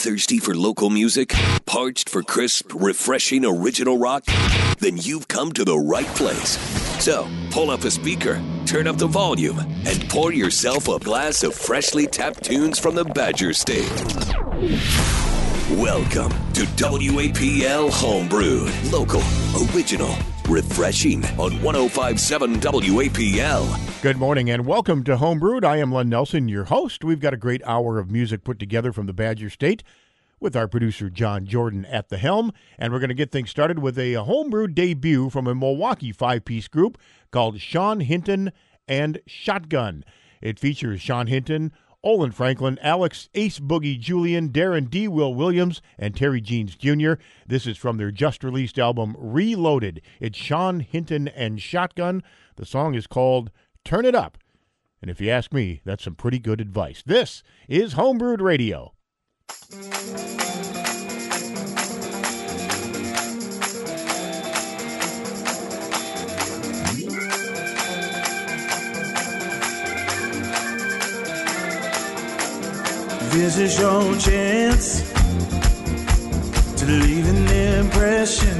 Thirsty for local music? Parched for crisp, refreshing original rock? Then you've come to the right place. So, pull up a speaker, turn up the volume, and pour yourself a glass of freshly tapped tunes from the Badger State. Welcome to WAPL Homebrewed. Local, original, refreshing on 1057 WAPL. Good morning and welcome to Homebrewed. I am Len Nelson, your host. We've got a great hour of music put together from the Badger State with our producer John Jordan at the helm. And we're going to get things started with a homebrewed debut from a Milwaukee five piece group called Sean Hinton and Shotgun. It features Sean Hinton, Olin Franklin, Alex Ace Boogie Julian, Darren D. Will Williams, and Terry Jeans Jr. This is from their just released album Reloaded. It's Sean Hinton and Shotgun. The song is called Turn It Up. And if you ask me, that's some pretty good advice. This is Homebrewed Radio. This is your chance to leave an impression.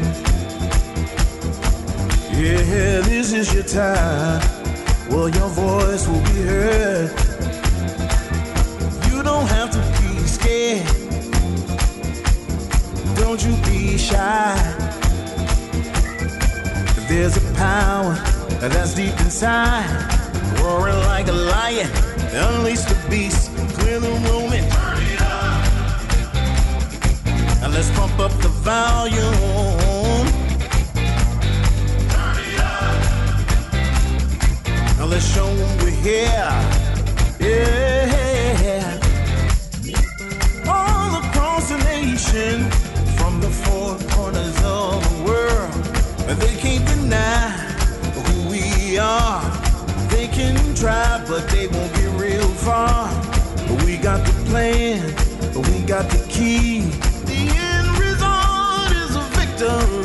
Yeah, this is your time. Well, your voice will be heard. You don't have to be scared. Don't you be shy. There's a power that's deep inside, roaring like a lion. Unleash the beast, turn it up. Now let's pump up the volume. Turn it up. Now let's we're here. Yeah. All across the nation, from the four corners of the world, they can't deny who we are. They can try, but they won't get real far. We got the plan, but we got the key. The end result is a victory.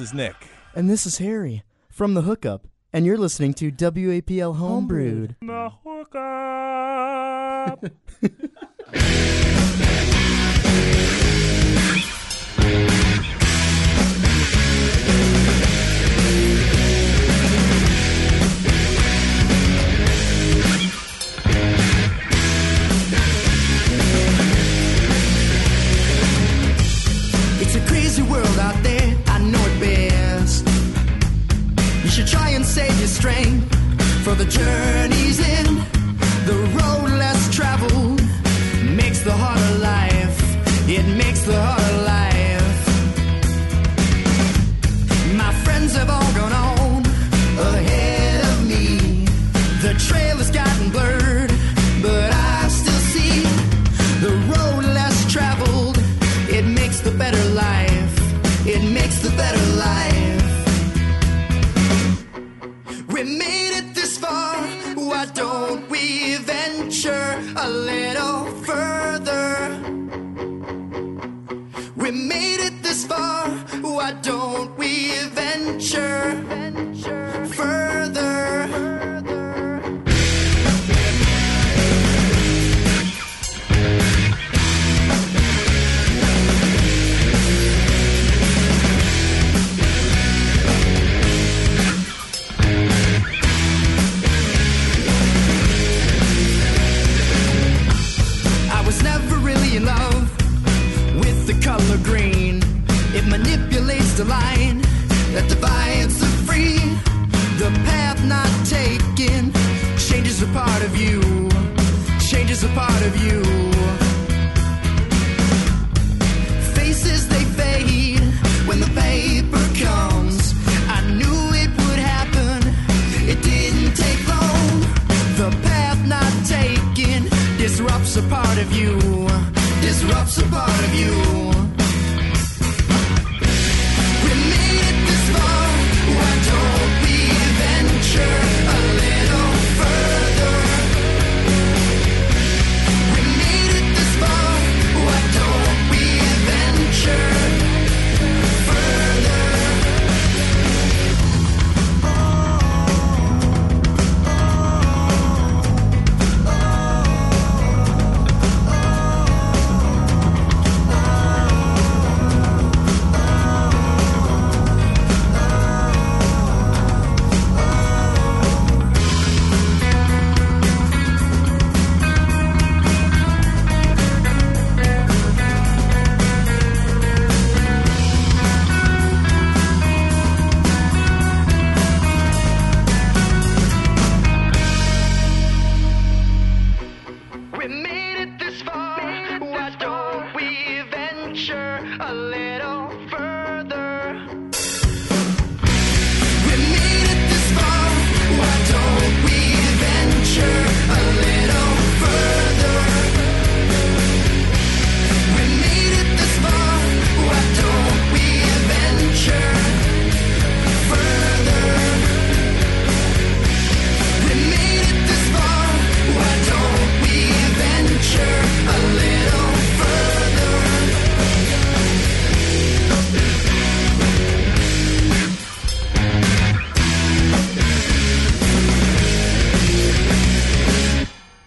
Is Nick. And this is Harry from The Hookup, and you're listening to WAPL Homebrewed. The hookup.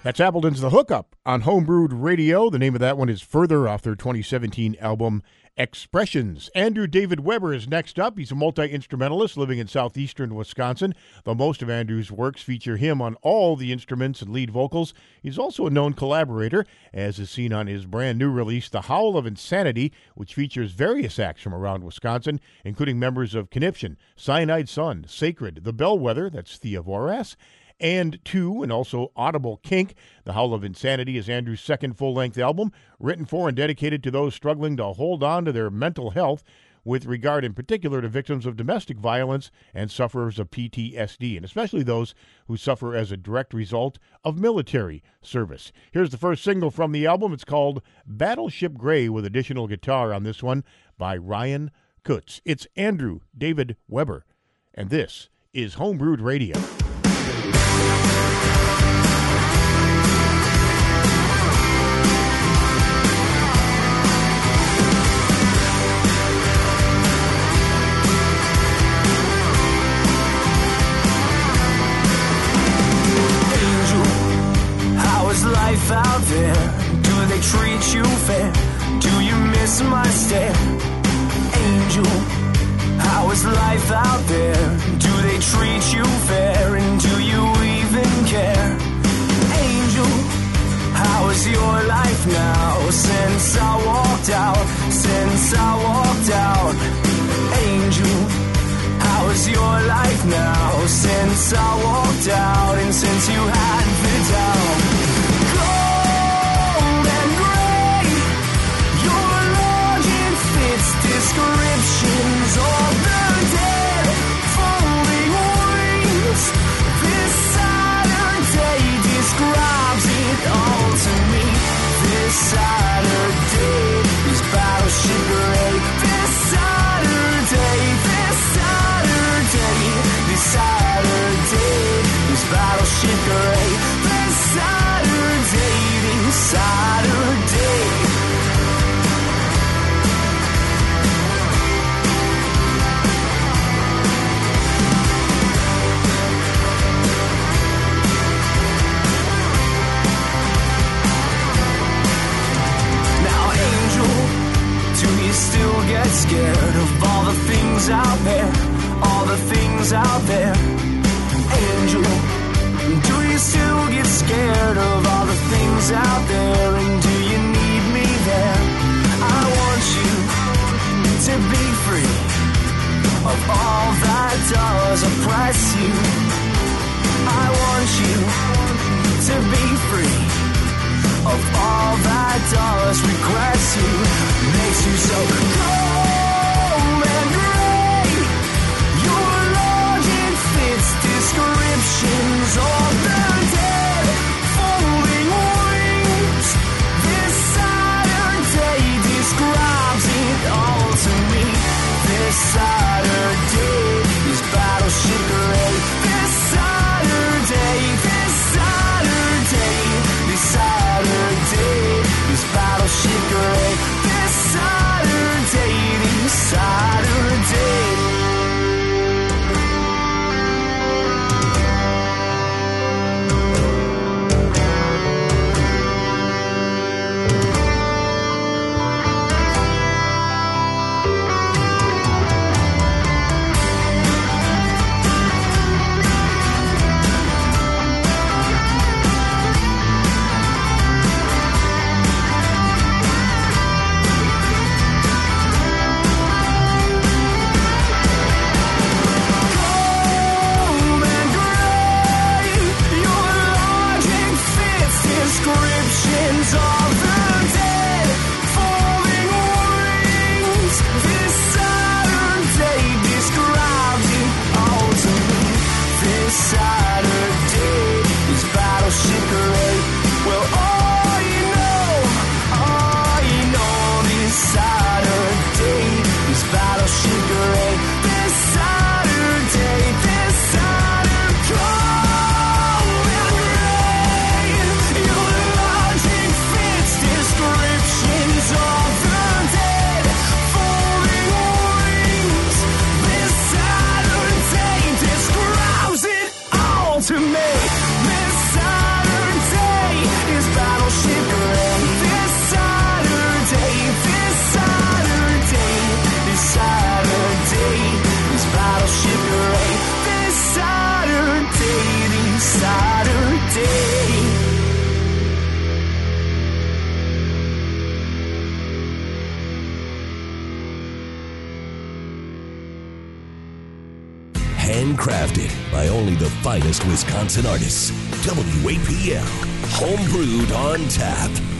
That's Appleton's The Hookup on Homebrewed Radio. The name of that one is Further off their 2017 album Expressions. Andrew David Weber is next up. He's a multi instrumentalist living in southeastern Wisconsin. Though most of Andrew's works feature him on all the instruments and lead vocals, he's also a known collaborator, as is seen on his brand new release, The Howl of Insanity, which features various acts from around Wisconsin, including members of Conniption, Cyanide Sun, Sacred, The Bellwether, that's Thea Voras, and Two, and also Audible Kink. The Howl of Insanity is Andrew's second full length album, written for and dedicated to those struggling to hold on to their mental health, with regard in particular to victims of domestic violence and sufferers of PTSD, and especially those who suffer as a direct result of military service. Here's the first single from the album. It's called Battleship Gray, with additional guitar on this one by Ryan Kutz. It's Andrew David Weber, and this is Homebrewed Radio. out there? Do they treat you fair? Do you miss my stare? Angel, how is life out there? Do they treat you fair? And do you even care? Angel, how is your life now? Since I walked out, since I walked out. Angel, how is your life now? Since I walked out and since you had scared of all the things out there, all the things out there. Angel, do you still get scared of all the things out there? And do you need me there? I want you to be free of all that does oppress you. I want you to be and artists. WAPL, homebrewed on tap.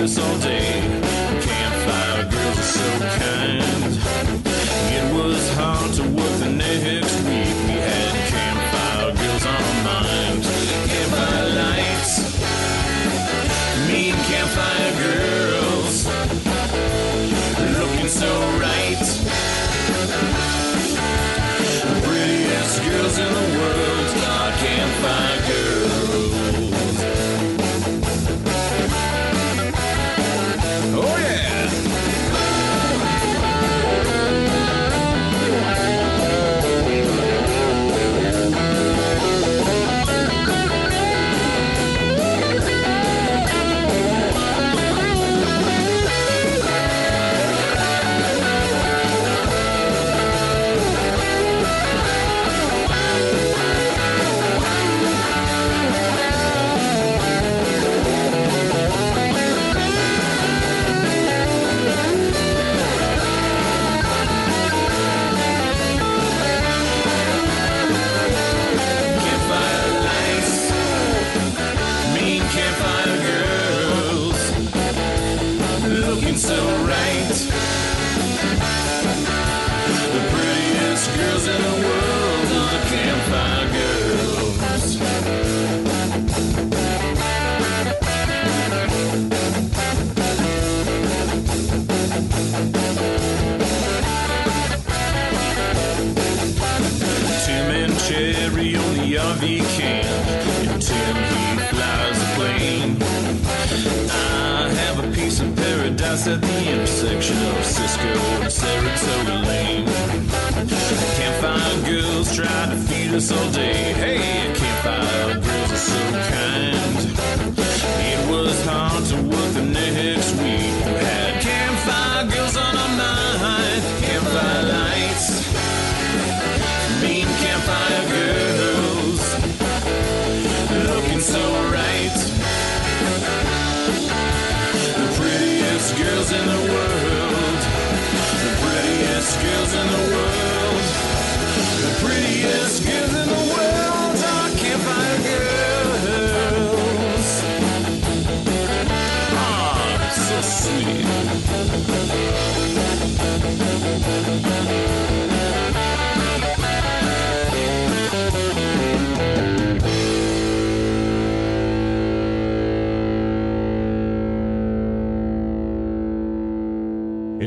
Us all day. Girls in the world. The prettiest girls in the world.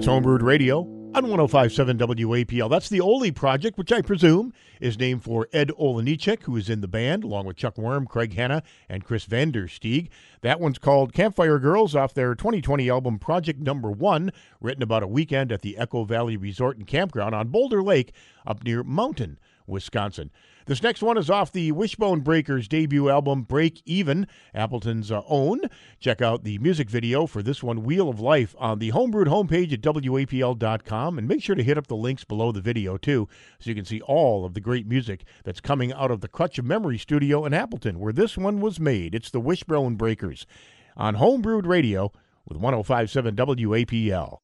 It's Homebrewed Radio on 1057 WAPL. That's the Oli Project, which I presume is named for Ed Olenichek, who is in the band, along with Chuck Worm, Craig Hanna, and Chris Vandersteeg. That one's called Campfire Girls off their 2020 album Project Number One, written about a weekend at the Echo Valley Resort and Campground on Boulder Lake up near Mountain, Wisconsin. This next one is off the Wishbone Breakers debut album Break Even, Appleton's uh, own. Check out the music video for this one, Wheel of Life, on the Homebrewed homepage at WAPL.com. And make sure to hit up the links below the video, too, so you can see all of the great music that's coming out of the Crutch of Memory studio in Appleton, where this one was made. It's the Wishbone Breakers on Homebrewed Radio with 1057 WAPL.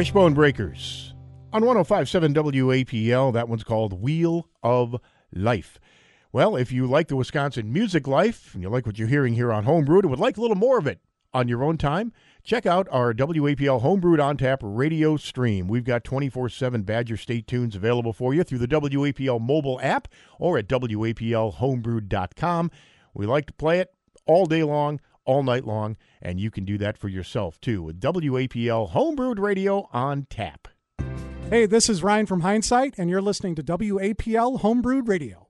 Wishbone Breakers on 1057 WAPL. That one's called Wheel of Life. Well, if you like the Wisconsin music life and you like what you're hearing here on Homebrewed and would like a little more of it on your own time, check out our WAPL Homebrewed on Tap radio stream. We've got 24 7 Badger State tunes available for you through the WAPL mobile app or at WAPLHomebrewed.com. We like to play it all day long all night long, and you can do that for yourself too with WAPL Homebrewed Radio on tap. Hey, this is Ryan from Hindsight, and you're listening to WAPL Homebrewed Radio.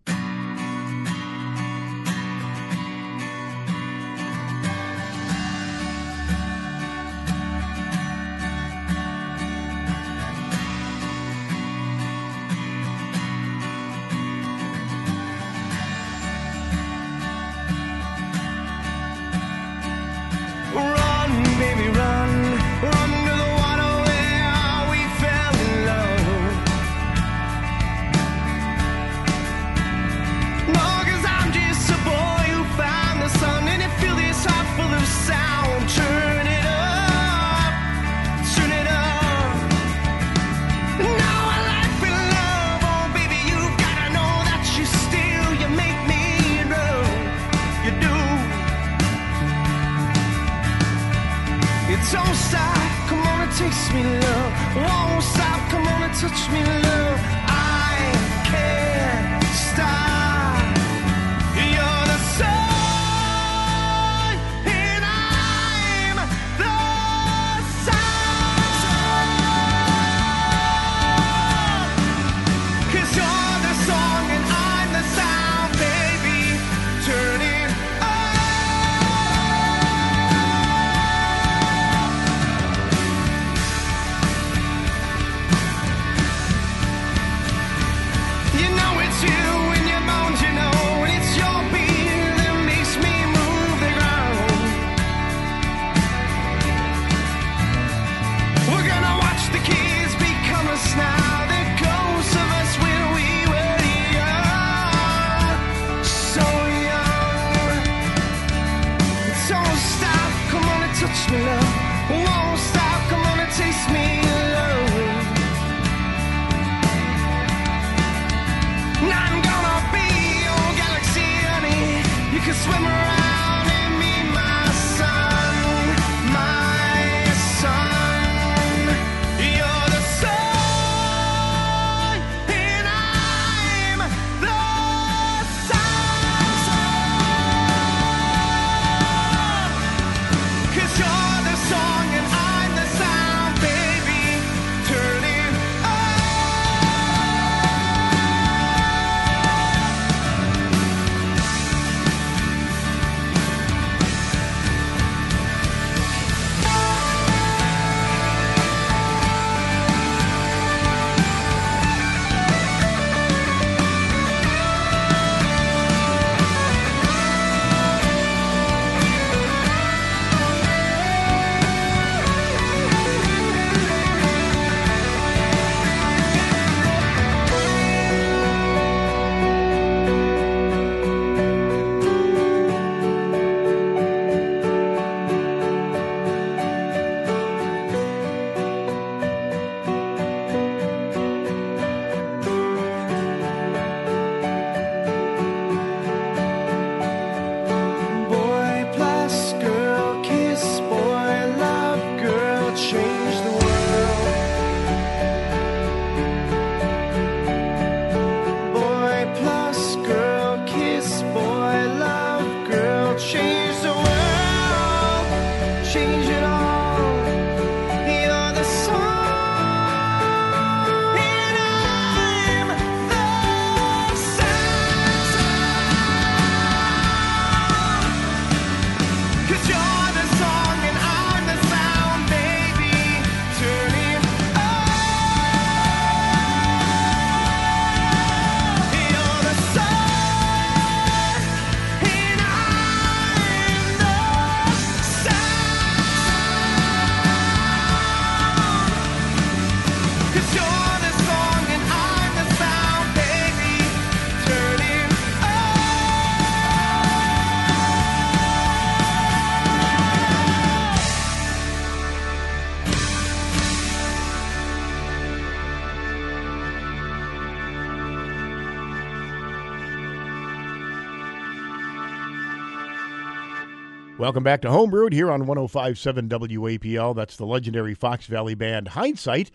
Welcome back to Homebrewed here on 1057 WAPL. That's the legendary Fox Valley band Hindsight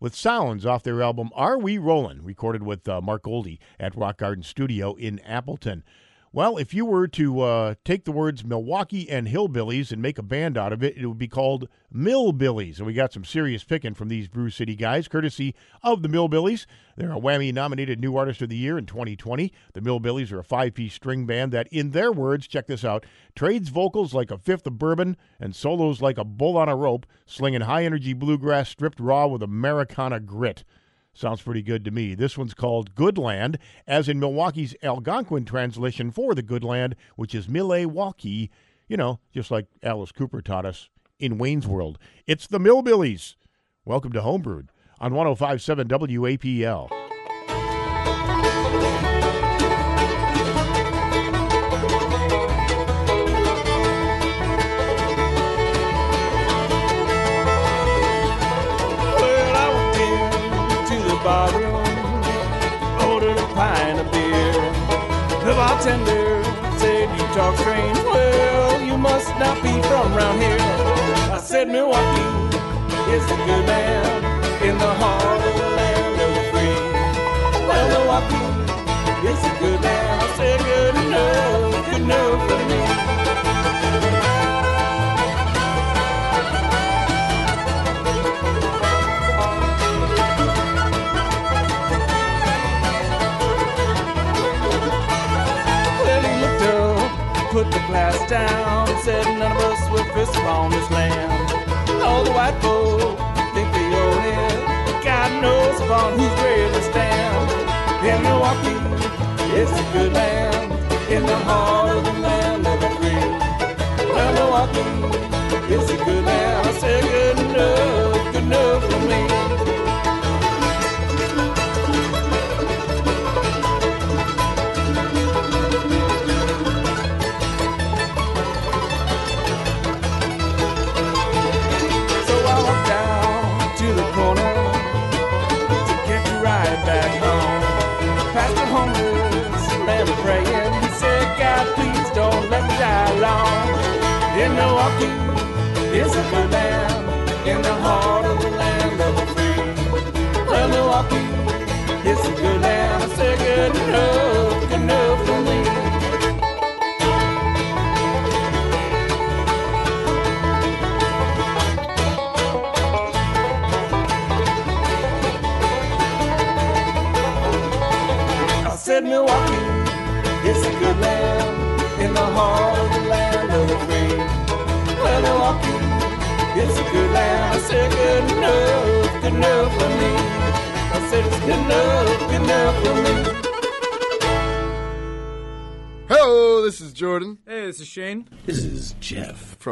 with sounds off their album Are We Rollin', recorded with uh, Mark Goldie at Rock Garden Studio in Appleton. Well, if you were to uh, take the words Milwaukee and Hillbillies and make a band out of it, it would be called Millbillies. And we got some serious picking from these Brew City guys, courtesy of the Millbillies. They're a WAMI nominated New Artist of the Year in 2020. The Millbillies are a five piece string band that, in their words, check this out, trades vocals like a fifth of bourbon and solos like a bull on a rope, slinging high energy bluegrass stripped raw with Americana grit. Sounds pretty good to me. This one's called Good Land, as in Milwaukee's Algonquin translation for the Good Land, which is Milwaukee, you know, just like Alice Cooper taught us in Wayne's World. It's the Millbillies. Welcome to Homebrewed on 1057 WAPL. Bartender said, You talk strange. Well, you must not be from around here. I said, Milwaukee is a good land in the heart of the land of the free. Well, Milwaukee is a good land. I said, Good enough, good enough for me. Put the glass down, said none of us will fish on this land. All the white folk think they own it. God knows upon whose grave they stand. In Milwaukee, it's a good land. In the heart of the land of the free. Well, Milwaukee, it's a good land. I said good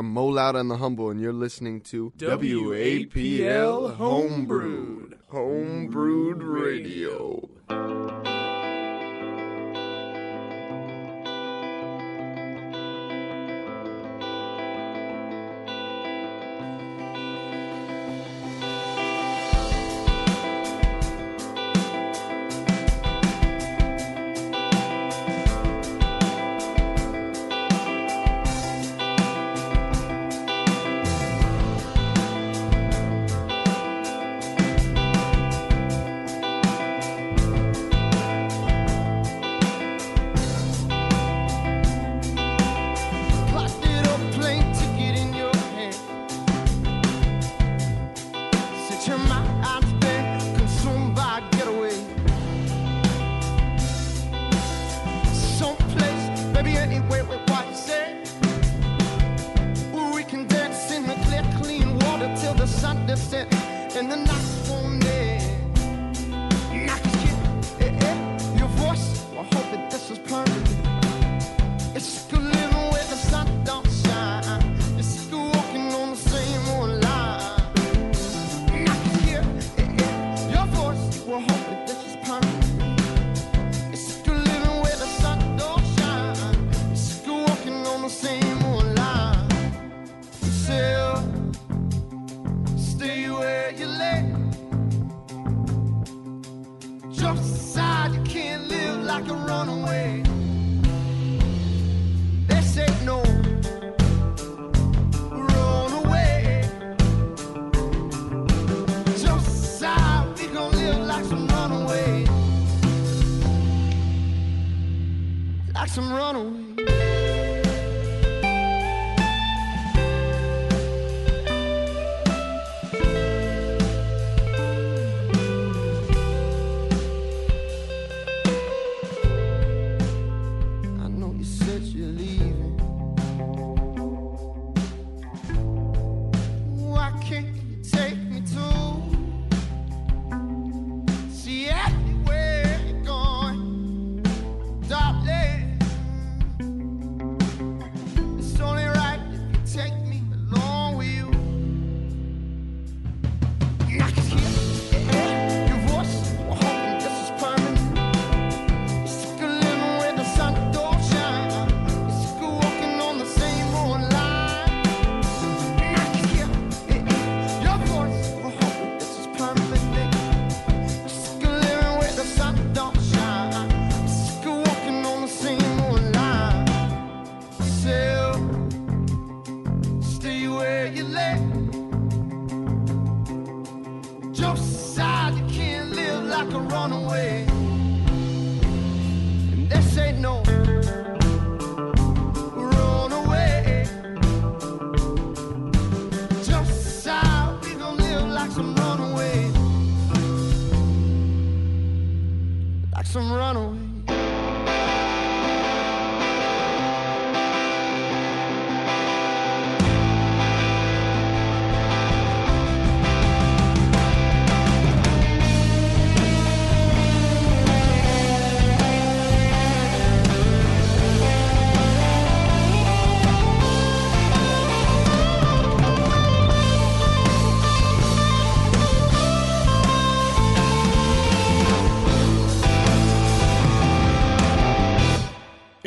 from Mo Lowda and the Humble, and you're listening to WAPL Homebrewed. Homebrewed Radio.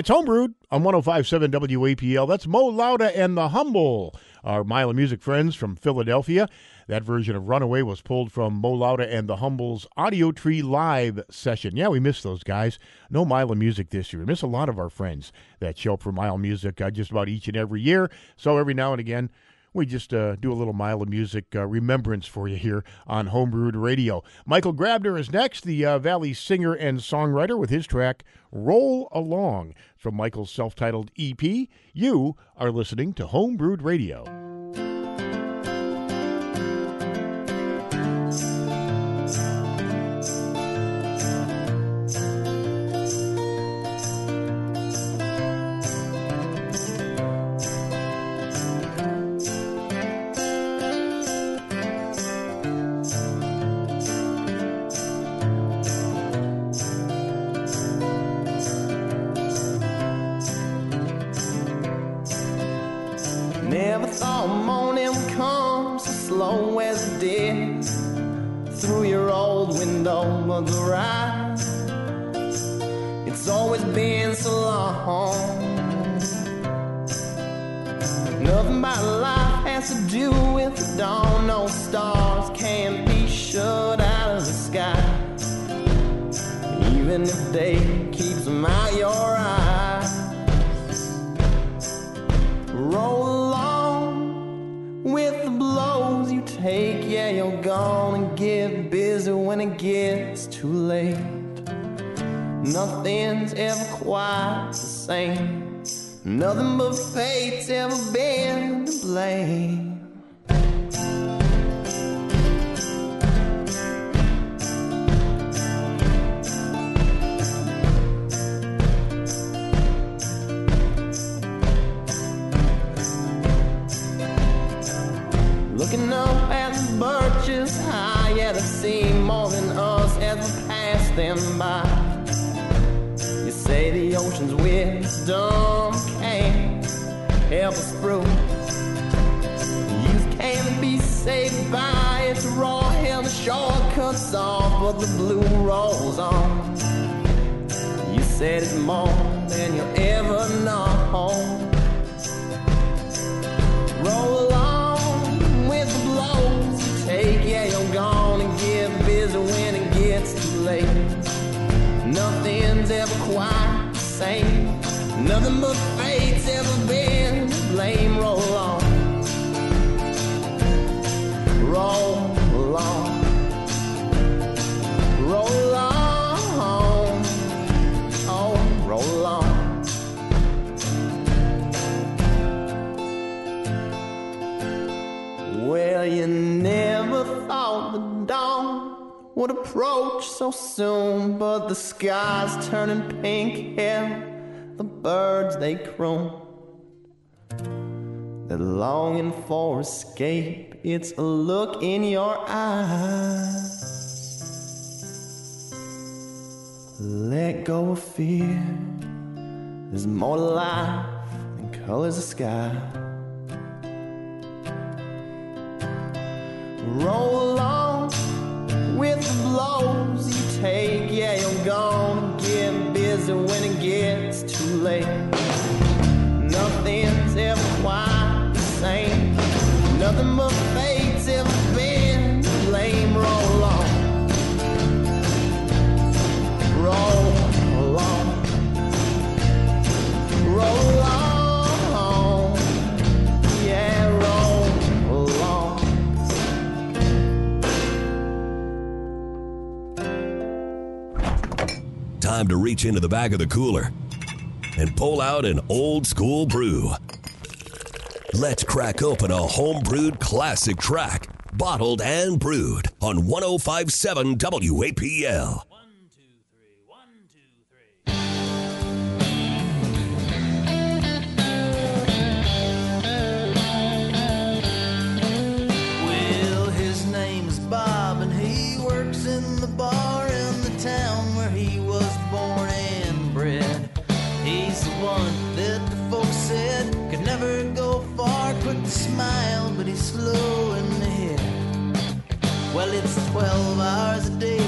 It's homebrewed on 1057 WAPL. That's Mo Lowda and the Humble, our Mile of Music friends from Philadelphia. That version of Runaway was pulled from Mo Lowda and the Humble's Audiotree Live session. Yeah, we miss those guys. No Mile of Music this year. We miss a lot of our friends that show up for Mile Music uh, just about each and every year. So every now and again, we just uh, do a little mile of music uh, remembrance for you here on Homebrewed Radio. Michael Grabner is next, the uh, Valley singer and songwriter, with his track Roll Along from Michael's self titled EP. You are listening to Homebrewed Radio. Even if day keeps them out your eyes. Roll along with the blows you take. Yeah, you're gonna get busy when it gets too late. Nothing's ever quite the same. Nothing but fate's ever been to blame. Wisdom can't help us through. You can't be saved by its raw hell, the shore cuts off, but the blue rolls on. You said it's more than you'll ever know. Roll along with the blows you take. Yeah, you're gonna get busy when it gets too late. Nothing's ever quite the same. Nothing but fate's ever been to blame. Roll on, roll on, roll on, oh, roll on. Well, you never would approach so soon, but the sky's turning pink. Yeah, the birds they croon. They're longing for escape. It's a look in your eyes. Let go of fear. There's more life than colors of sky. Roll along with the blows you take. Yeah, you're gonna get busy when it gets too late. Nothing's ever quite the same. Nothing but fate's Time to reach into the back of the cooler and pull out an old school brew. Let's crack open a home-brewed classic track, bottled and brewed on 1057 WAPL. He's the one that the folks said could never go far, quick to smile, but he's slow in the head. Well, it's 12 hours a day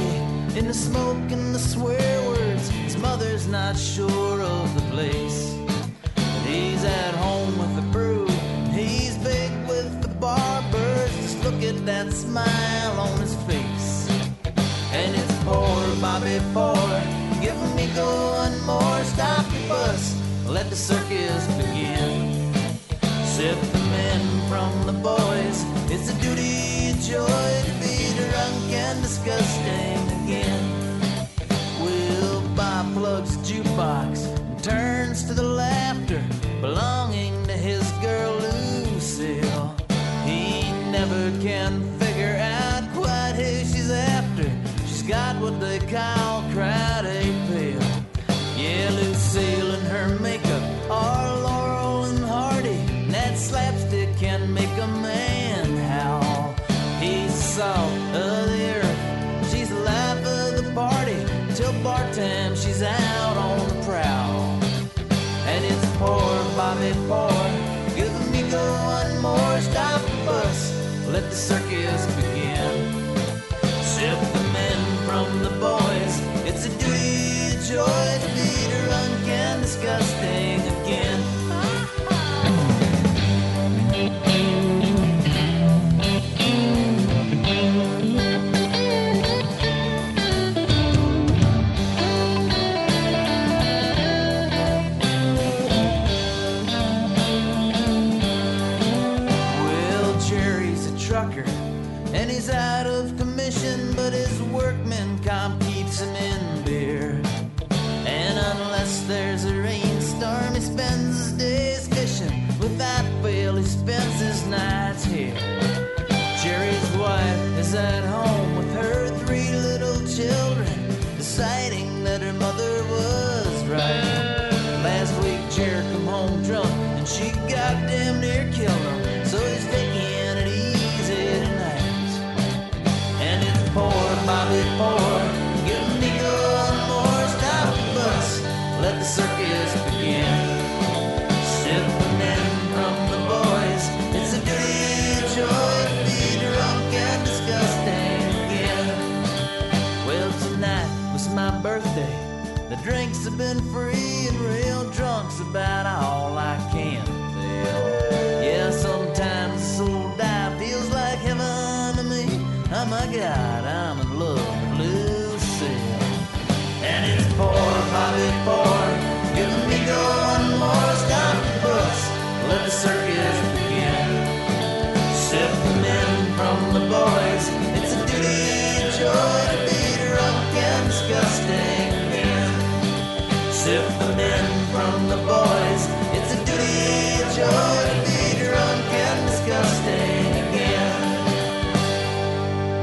in the smoke and the swear words. His mother's not sure of the place. He's at home with the brew. He's big with the barbers. Just look at that smile on his face. And it's poor Bobby Poor. Give me go one more. Bus. Let the circus begin. Sip the men from the boys. It's a duty, a joy to be drunk and disgusting again. Will Bob plugs jukebox and turns to the laughter belonging to his girl Lucille. He never can figure out quite who she's after. She's got what they call crowd appeal. Yeah, Lucille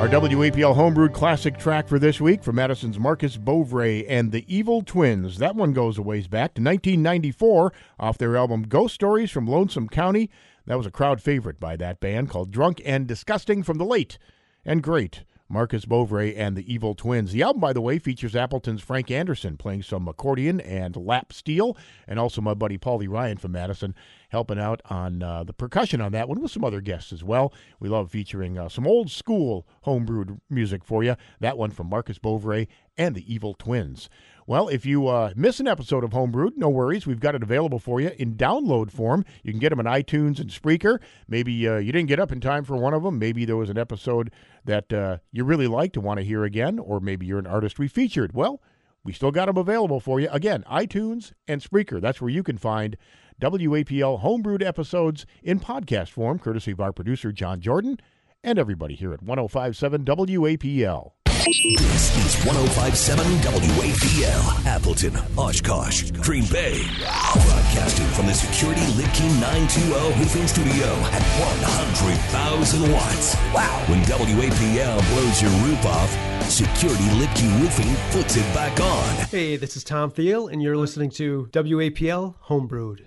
Our WAPL Homebrewed Classic track for this week from Madison's Marques Bovre and the Evil Twins. That one goes a ways back to 1994 off their album Ghost Stories from Lonesome County. That was a crowd favorite by that band called Drunk and Disgusting from the late and great Marques Bovre and the Evil Twins. The album, by the way, features Appleton's Frank Anderson playing some accordion and lap steel, and also my buddy Paulie Ryan from Madison helping out on uh, the percussion on that one with some other guests as well. We love featuring uh, some old school homebrewed music for you. That one from Marques Bovre and the Evil Twins. Well, if you uh, miss an episode of Homebrewed, no worries. We've got it available for you in download form. You can get them on iTunes and Spreaker. Maybe uh, you didn't get up in time for one of them. Maybe there was an episode that uh, you really liked to want to hear again, or maybe you're an artist we featured. Well, we still got them available for you. Again, iTunes and Spreaker. That's where you can find WAPL Homebrewed episodes in podcast form, courtesy of our producer, John Jordan, and everybody here at 1057 WAPL. This is 1057 WAPL, Appleton, Oshkosh, Green Bay. Broadcasting from the Security Luebke 920 roofing studio at 100,000 watts. Wow. When WAPL blows your roof off, Security Luebke Roofing puts it back on. Hey, this is Tom Thiel, and you're listening to WAPL Homebrewed.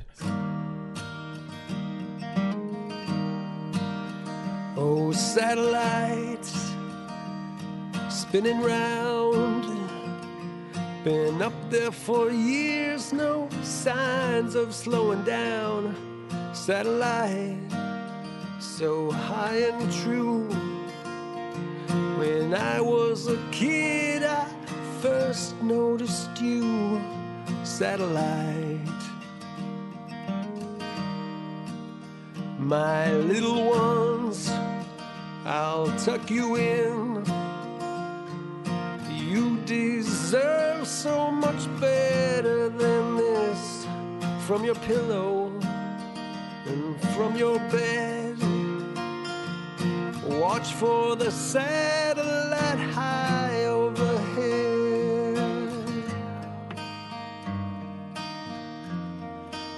Oh, satellites spinning round. Been up there for years, no signs of slowing down. Satellite, so high and true. When I was a kid, I first noticed you. Satellite. My little ones, I'll tuck you in. Deserve so much better than this from your pillow and from your bed. Watch for the satellite high overhead.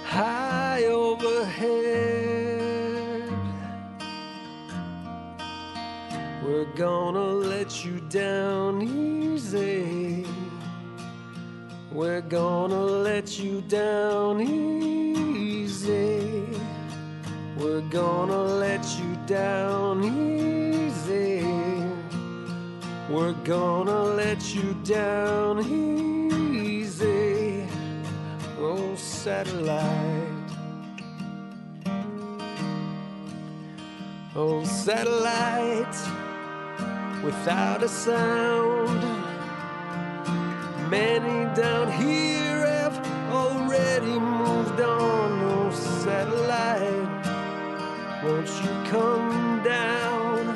High overhead. We're gonna let you down easy. We're gonna let you down easy. We're gonna let you down easy. We're gonna let you down easy. Oh, satellite. Oh, satellite without a sound. Many down here have already moved on. Oh, satellite, won't you come down?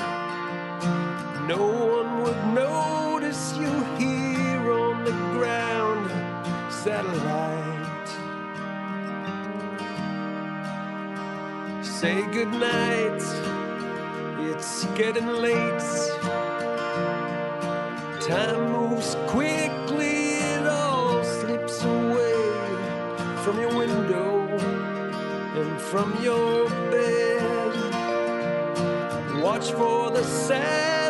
No one would notice you here on the ground. Satellite, say goodnight. It's getting late. Time from your window and from your bed. Watch for the satellite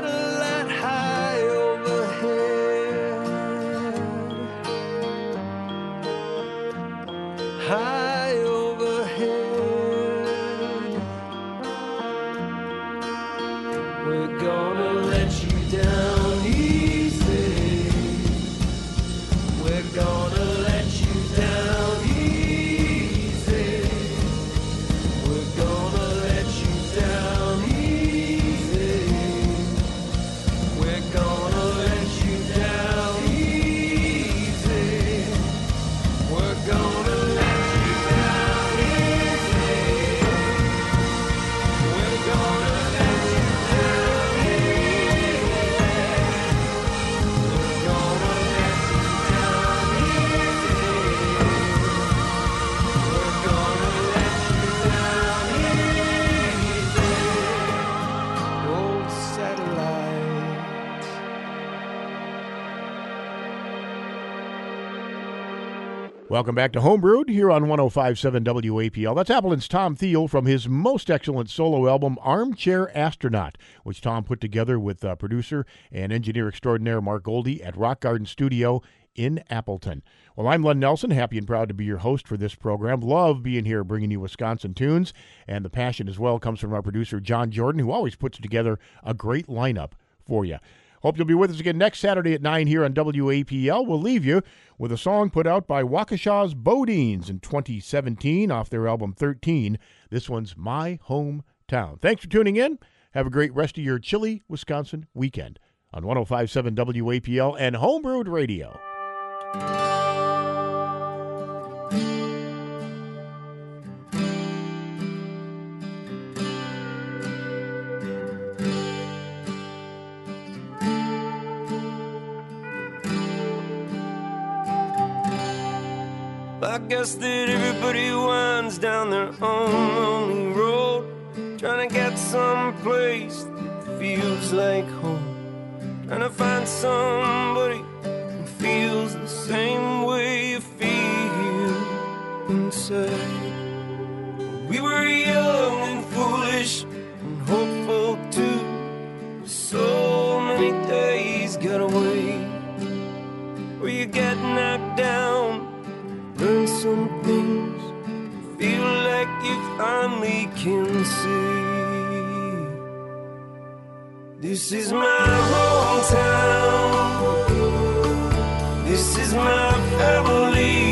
Welcome back to Homebrewed here on 1057 WAPL. That's Appleton's Tom Thiel from his most excellent solo album, Armchair Astronaut, which Tom put together with uh, producer and engineer extraordinaire Mark Goldie at Rock Garden Studio in Appleton. Well, I'm Len Nelson, happy and proud to be your host for this program. Love being here bringing you Wisconsin tunes, and the passion as well comes from our producer, John Jordan, who always puts together a great lineup for you. Hope you'll be with us again next Saturday at 9 here on WAPL. We'll leave you with a song put out by Waukesha's Bodines in 2017 off their album 13. This one's My Hometown. Thanks for tuning in. Have a great rest of your chilly Wisconsin weekend on 1057 WAPL and Homebrewed Radio. Guess that everybody winds down their own lonely road, trying to get someplace that feels like home. Trying to find somebody who feels the same This is my hometown. This is my family.